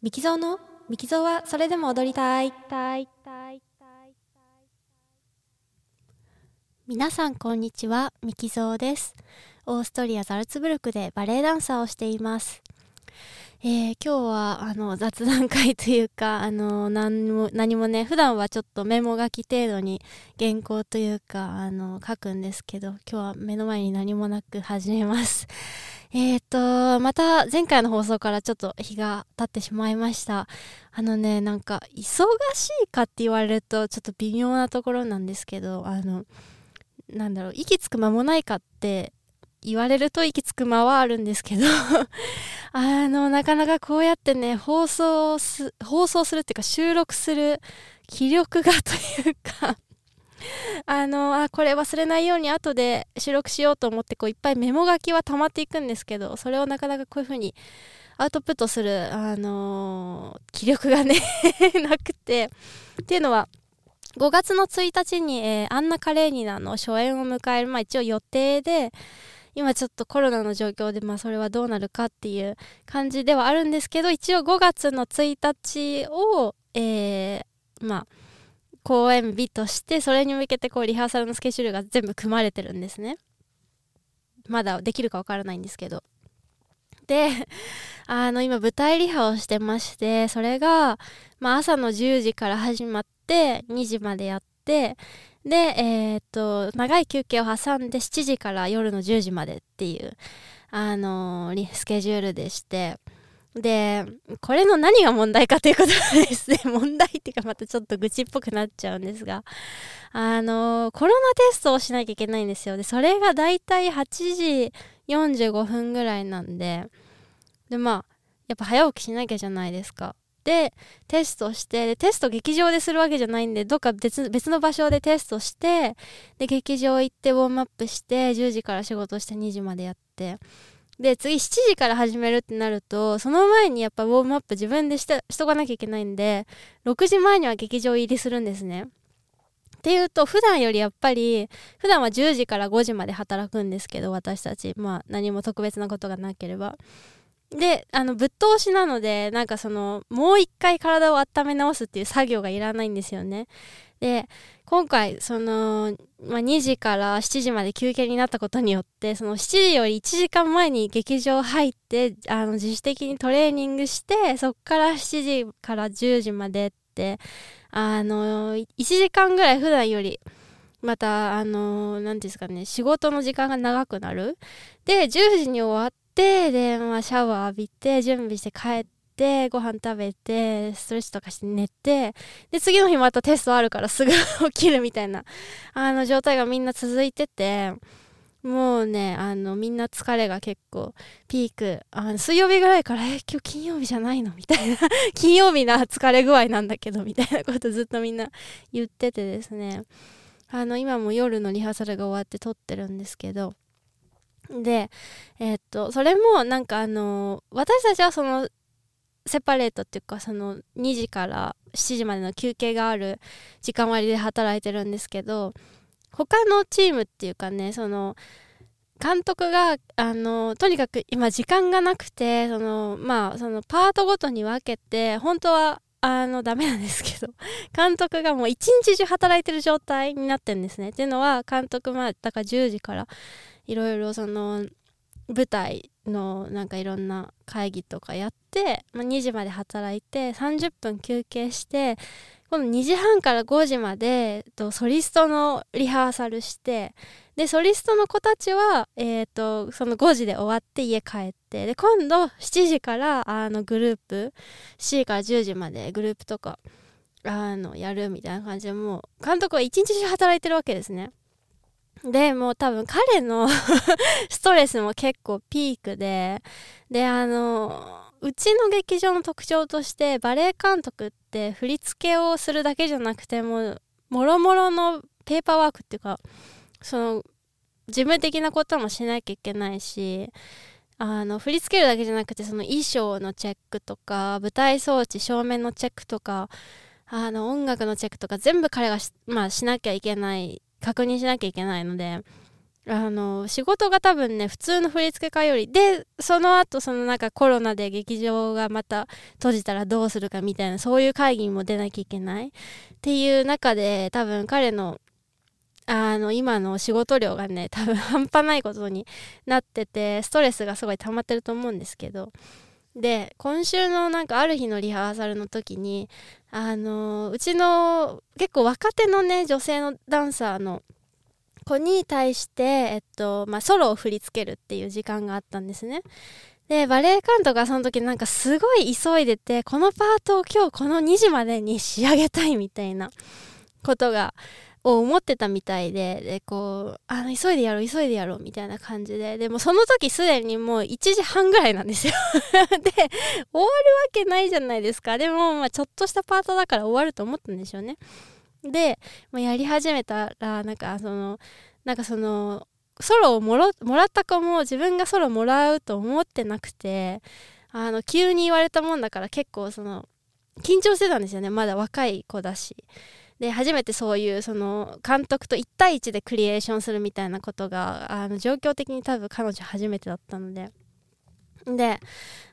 ミキゾーの？ミキゾーはそれでも踊りたい。皆さんこんにちは、ミキゾーです。オーストリア・ザルツブルクでバレエダンサーをしています。えー今日はあの雑談会というかあの何も何もね普段はちょっとメモ書き程度に原稿というかあの書くんですけど今日は目の前に何もなく始めます。えーとまた前回の放送からちょっと日が経ってしまいました。あのねなんか忙しいかって言われるとちょっと微妙なところなんですけどあのなんだろう息つく間もないかって言われると息つく間はあるんですけど あのなかなかこうやってね放送す放送するっていうか収録する気力がというかあのあこれ忘れないように後で収録しようと思ってこういっぱいメモ書きは溜まっていくんですけどそれをなかなかこういう風にアウトプットするあの気力がね なくて。っていうのは5月の1日に、えーアンナ・カレーニナの初演を迎える、まあ、一応予定で今ちょっとコロナの状況で、まあ、それはどうなるかっていう感じではあるんですけど一応5月の1日を、えーまあ公演日としてそれに向けてこうリハーサルのスケジュールが全部組まれてるんですね。まだできるかわからないんですけど。で あの今舞台リハをしてましてそれが、まあ、朝の10時から始まって2時までやってでえーっと長い休憩を挟んで7時から夜の10時までっていうあのリスケジュールでして。でこれの何が問題かということはですね。問題っていうかまたちょっと愚痴っぽくなっちゃうんですが。あのコロナテストをしなきゃいけないんですよ。でそれがだいたい8時45分ぐらいなんで。でまあやっぱ早起きしなきゃじゃないですか。でテストしてでテスト劇場でするわけじゃないんでどっか別別の場所でテストしてで劇場行ってウォームアップして10時から仕事して2時までやって。で次7時から始めるってなるとその前にやっぱウォームアップ自分でしてしとかなきゃいけないんで6時前には劇場入りするんですね。っていうと普段よりやっぱり普段は10時から5時まで働くんですけど私たちまあ何も特別なことがなければ。であのぶっ通しなのでなんかそのもう一回体を温め直すっていう作業がいらないんですよね。で今回その、まあ、2時から7時まで休憩になったことによってその7時より1時間前に劇場入ってあの自主的にトレーニングしてそっから7時から10時までってあの1時間ぐらい普段よりまたあの何ですかね仕事の時間が長くなる。で10時に終わってで、まあ、シャワー浴びて準備して帰ってご飯食べてストレッチとかして寝てで次の日またテストあるからすぐ 起きるみたいなあの状態がみんな続いててもうねあのみんな疲れが結構ピークあの水曜日ぐらいから「え今日金曜日じゃないの?」みたいな 金曜日な疲れ具合なんだけどみたいなこと ずっとみんな言っててですねあの今も夜のリハーサルが終わって撮ってるんですけどでえーっとそれもなんかあの私たちはそのセパレートっていうかその2時から7時までの休憩がある時間割で働いてるんですけど他のチームっていうかねその監督があのとにかく今時間がなくてそのまあそのパートごとに分けて本当はあのダメなんですけど 監督がもう一日中働いてる状態になってるんですね。っていうのは監督まあだから10時からいろいろその舞台のなんかいろんな会議とかやって、まあ、2時まで働いて30分休憩して今度2時半から5時までとソリストのリハーサルしてでソリストの子たちは、えー、とその5時で終わって家帰ってで今度7時からあのグループ7時から10時までグループとかあのやるみたいな感じでもう監督は一日中働いてるわけですね。でもう多分彼の ストレスも結構ピークでであのうちの劇場の特徴としてバレエ監督って振り付けをするだけじゃなくてももろもろのペーパーワークっていうかその事務的なこともしなきゃいけないしあの振り付けるだけじゃなくてその衣装のチェックとか舞台装置照明のチェックとかあの音楽のチェックとか全部彼がし,、まあ、しなきゃいけない確認しなきゃいけないのであの仕事が多分ね普通の振付家よりでその後そのなんかコロナで劇場がまた閉じたらどうするかみたいなそういう会議にも出なきゃいけない。っていう中で多分彼のあの今の仕事量がね多分半端ないことになっててストレスがすごい溜まってると思うんですけどで今週のなんかある日のリハーサルの時にあのうちの結構若手のね女性のダンサーの子に対して、えっとまあ、ソロを振り付けるっていう時間があったんですね。でバレエ監督がその時なんかすごい急いでてこのパートを今日この2時までに仕上げたいみたいなことがを思ってたみたいででこうあの急いでやろう急いでやろうみたいな感じで。でもその時すでにもう1時半ぐらいなんですよ。で終わるわけないじゃないですか。でもまあちょっとしたパートだから終わると思ったんでしょうね。で、まあ、やり始めたらなんかそのなんかそのソロをもらった子も自分がソロもらうと思ってなくてあの急に言われたもんだから結構その緊張してたんですよね。まだ若い子だし。で初めてそういうその監督と1対1でクリエーションするみたいなことがあの状況的に多分彼女初めてだったので。で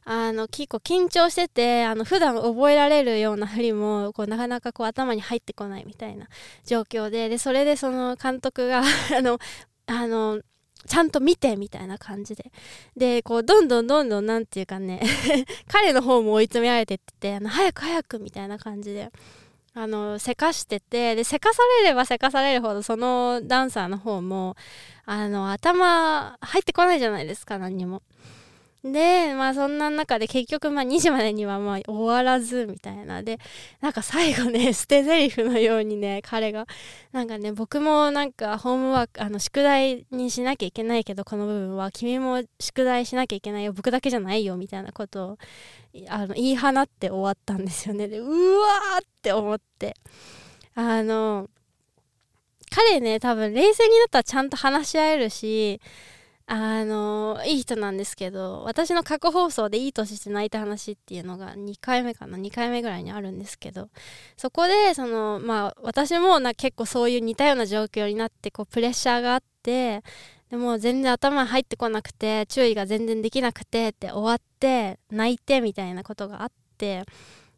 あの結構緊張しててあの普段覚えられるような振りもこうなかなかこう頭に入ってこないみたいな状況ででそれでその監督が あのあのちゃんと見てみたいな感じで。でこうどんどんどんどんなんていうかね 彼の方も追い詰められてってあの早く早くみたいな感じで。あのせかしててでせかされればせかされるほどそのダンサーの方もあの頭入ってこないじゃないですか何にも。でまあそんな中で結局まあ2時までにはまあ終わらずみたいな。でなんか最後ね 捨て台詞のようにね彼が。なんかね僕もなんかホームワークあの宿題にしなきゃいけないけどこの部分は君も宿題しなきゃいけないよ僕だけじゃないよみたいなことをあの言い放って終わったんですよね。でうわーって思って。あの彼ね多分冷静になったらちゃんと話し合えるしあのいい人なんですけど私の過去放送でいい年して泣いた話っていうのが2回目かな。2回目ぐらいにあるんですけどそこでそのまあ私もな結構そういう似たような状況になってこうプレッシャーがあってでも全然頭に入ってこなくて注意が全然できなくてって終わって泣いてみたいなことがあって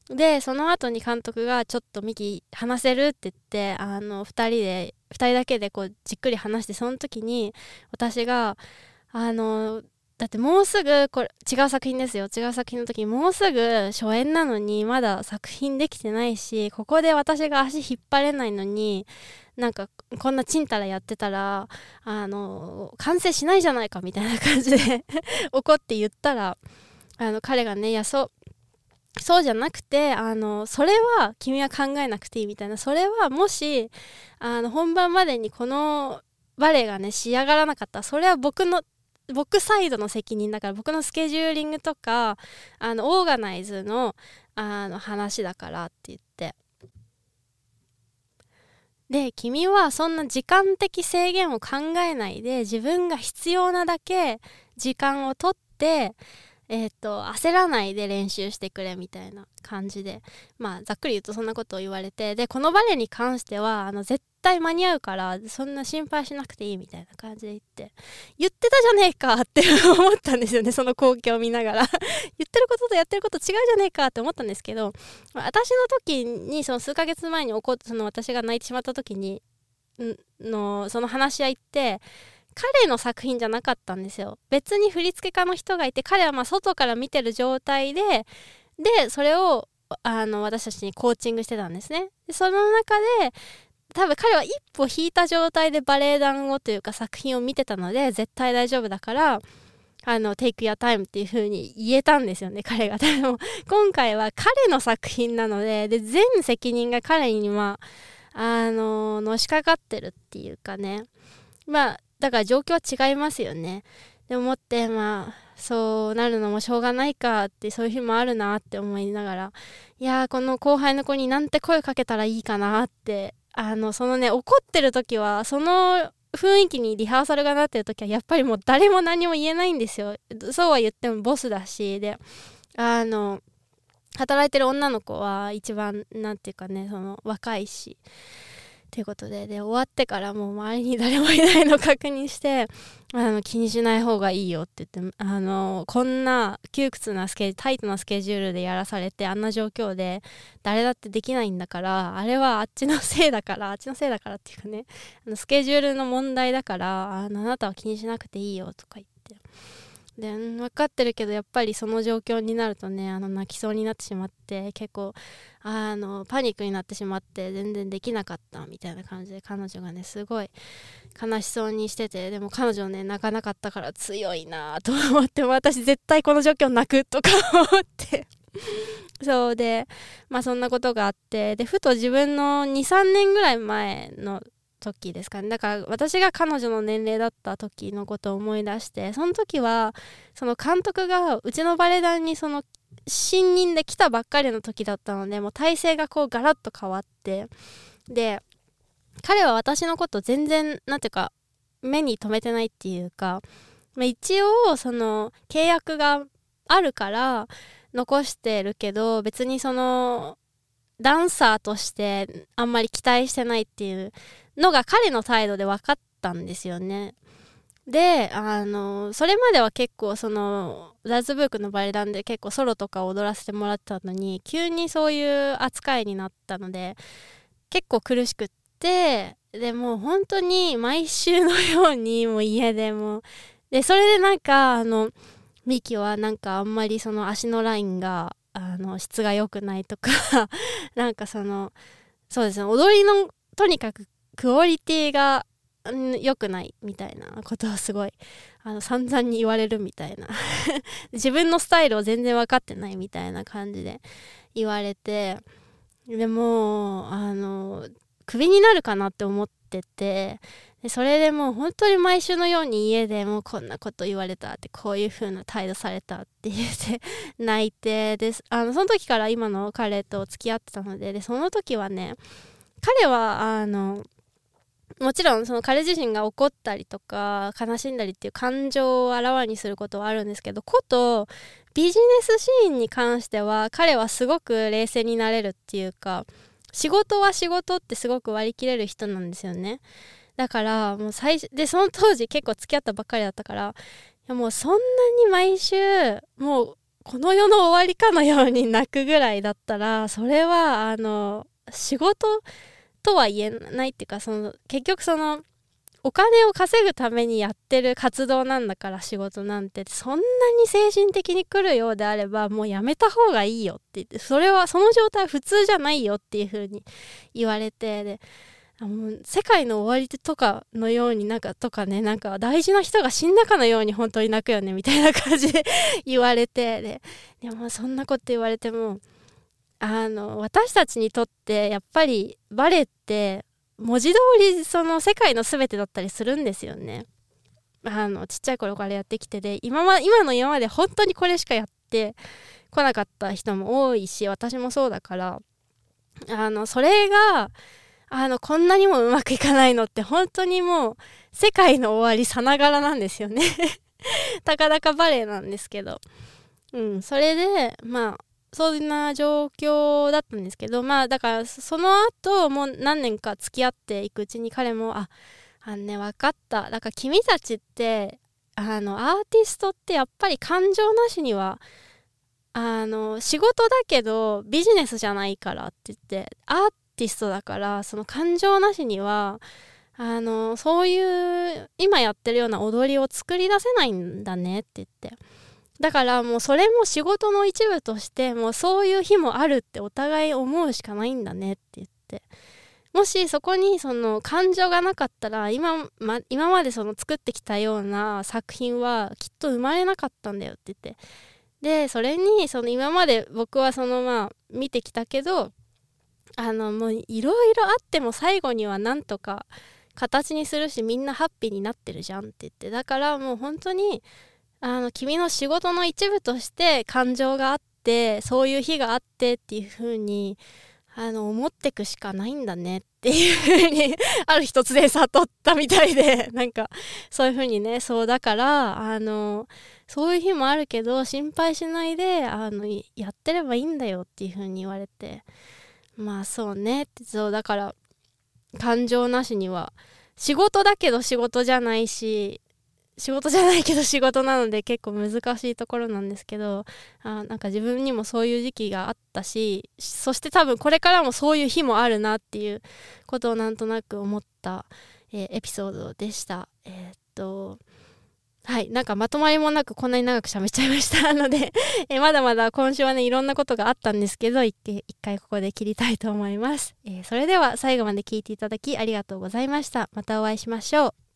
でその後に監督が「ちょっとミキ話せる?」って言ってあの2人で2人だけでこうじっくり話してその時に私があのだってもうすぐこれ違う作品ですよ違う作品の時にもうすぐ初演なのにまだ作品できてないしここで私が足引っ張れないのになんかこんなちんたらやってたらあの完成しないじゃないかみたいな感じで 怒って言ったらあの彼がねいやそうそうじゃなくてあのそれは君は考えなくていいみたいな。それはもしあの本番までにこのバレエがね仕上がらなかったそれは僕の僕サイドの責任だから僕のスケジューリングとかあのオーガナイズのあの話だからって言って。で君はそんな時間的制限を考えないで自分が必要なだけ時間をとってえ、ー、と焦らないで練習してくれみたいな感じでまあざっくり言うとそんなことを言われてでこのバレエに関してはあの絶対間に合うからそんな心配しなくていいみたいな感じで言って言ってたじゃねえかって思ったんですよねその光景を見ながら。言ってることとやってること違うじゃねえかって思ったんですけど私の時にその数ヶ月前に起こその私が泣いてしまった時にのその話し合いって彼の作品じゃなかったんですよ別に振付家の人がいて彼はま外から見てる状態ででそれをあの私たちにコーチングしてたんですねでその中で多分彼は一歩引いた状態でバレエ団をというか作品を見てたので絶対大丈夫だからあの、テイクやタイムっていう風に言えたんですよね、彼が。でも、今回は彼の作品なので、で、全責任が彼には、あの、のしかかってるっていうかね。まあ、だから状況は違いますよね。で思ってまあそうなるのもしょうがないかってそういう日もあるなって思いながらいやーこの後輩の子になんて声かけたらいいかなってあのそのね怒ってる時はその雰囲気にリハーサルがなってる時はやっぱりもう誰も何も言えないんですよそうは言ってもボスだしであの働いてる女の子は一番何て言うかねその若いしということでで終わってからもう周りに誰もいないの確認して あの気にしない方がいいよって言ってあのこんな窮屈なスケタイトなスケジュールでやらされてあんな状況で誰だってできないんだからあれはあっちのせいだからあっちのせいだからっていうかねあのスケジュールの問題だからあのあなたは気にしなくていいよとか言って。で分かってるけどやっぱりその状況になるとねあの泣きそうになってしまって結構あのパニックになってしまって全然できなかったみたいな感じで彼女がねすごい悲しそうにしててでも彼女ね泣かなかったから強いなと思って私絶対この状況泣くとか 思って。そうでまあそんなことがあってでふと自分の23年ぐらい前の時ですかね。だから私が彼女の年齢だった時のことを思い出してその時はその監督がうちのバレエ団にその新任で来たばっかりの時だったのでもう体制がこうガラッと変わってで彼は私のこと全然なんていうか目に留めてないっていうか、まあ、一応その契約があるから残してるけど別にそのダンサーとしてあんまり期待してないっていうのが彼の態度で分かったんですよね。であのそれまでは結構そのザズブークのバレエ団で結構ソロとか踊らせてもらってたのに急にそういう扱いになったので結構苦しくってでもう本当に毎週のようにもう家でもでそれでなんかあのミキはなんかあんまりその足のラインがあの質が良くないとか なんかそのそうですね踊りのとにかくクオリティが良くないみたいなことをすごいあの散々に言われるみたいな。自分のスタイルを全然分かってないみたいな感じで言われてでもあのクビになるかなって思っててでそれでもう本当に毎週のように家でもうこんなこと言われたってこういう風な態度されたって言って泣いてであのその時から今の彼と付き合ってたのででその時はね彼はあのもちろんその彼自身が怒ったりとか悲しんだりっていう感情をあらわにすることはあるんですけどことビジネスシーンに関しては彼はすごく冷静になれるっていうか仕事は仕事ってすごく割り切れる人なんですよね。だからもう最初でその当時結構付き合ったばっかりだったからいやもうそんなに毎週もうこの世の終わりかのように泣くぐらいだったらそれはあの仕事とは言えないっていうかその結局そのお金を稼ぐためにやってる活動なんだから仕事なんてそんなに精神的に来るようであればもうやめた方がいいよって言ってそれはその状態普通じゃないよっていう風に言われてでもう世界の終わりとかのようになんかとかねなんか大事な人が死んだかのように本当に泣くよねみたいな感じで言われてででもそんなこと言われてもあの私たちにとってやっぱりバレエって文字通りその世界の全てだったりするんですよね。あのちっちゃい頃からやってきてで今ま今の今まで本当にこれしかやってこなかった人も多いし私もそうだからあのそれがあのこんなにもうまくいかないのって本当にもう世界の終わりさながらなんですよね たかだかバレエなんですけどうんそれでまあそんな状況だったんですけどまあだからその後もう何年か付き合っていくうちに彼もああのね分かった。だから君たちってあのアーティストってやっぱり感情なしにはあの仕事だけどビジネスじゃないからって言ってアーティストだからその感情なしにはあのそういう今やってるような踊りを作り出せないんだねって言って。だからもうそれも仕事の一部としてもうそういう日もあるってお互い思うしかないんだねって言って。もしそこにその感情がなかったら今ま今までその作ってきたような作品はきっと生まれなかったんだよって言って。でそれにその今まで僕はそのまあ見てきたけどあのもういろいろあっても最後にはなんとか形にするしみんなハッピーになってるじゃんって言って。だからもう本当にあの君の仕事の一部として感情があってそういう日があってっていう風にあの思ってくしかないんだねっていう風に ある日突然悟ったみたいで なんかそういう風にねそうだからあのそういう日もあるけど心配しないであのやってればいいんだよっていう風に言われてまあそうねってそうだから感情なしには仕事だけど仕事じゃないし仕事じゃないけど仕事なので 結構難しいところなんですけどあなんか自分にもそういう時期があったしそして多分これからもそういう日もあるなっていうことをなんとなく思った、えー、エピソードでした。えー、っとはいなんかまとまりもなくこんなに長く喋っちゃいました。のでえまだまだ今週はねいろんなことがあったんですけど一回ここで切りたいと思います、え、それでは最後まで聞いていただきありがとうございました。またお会いしましょう。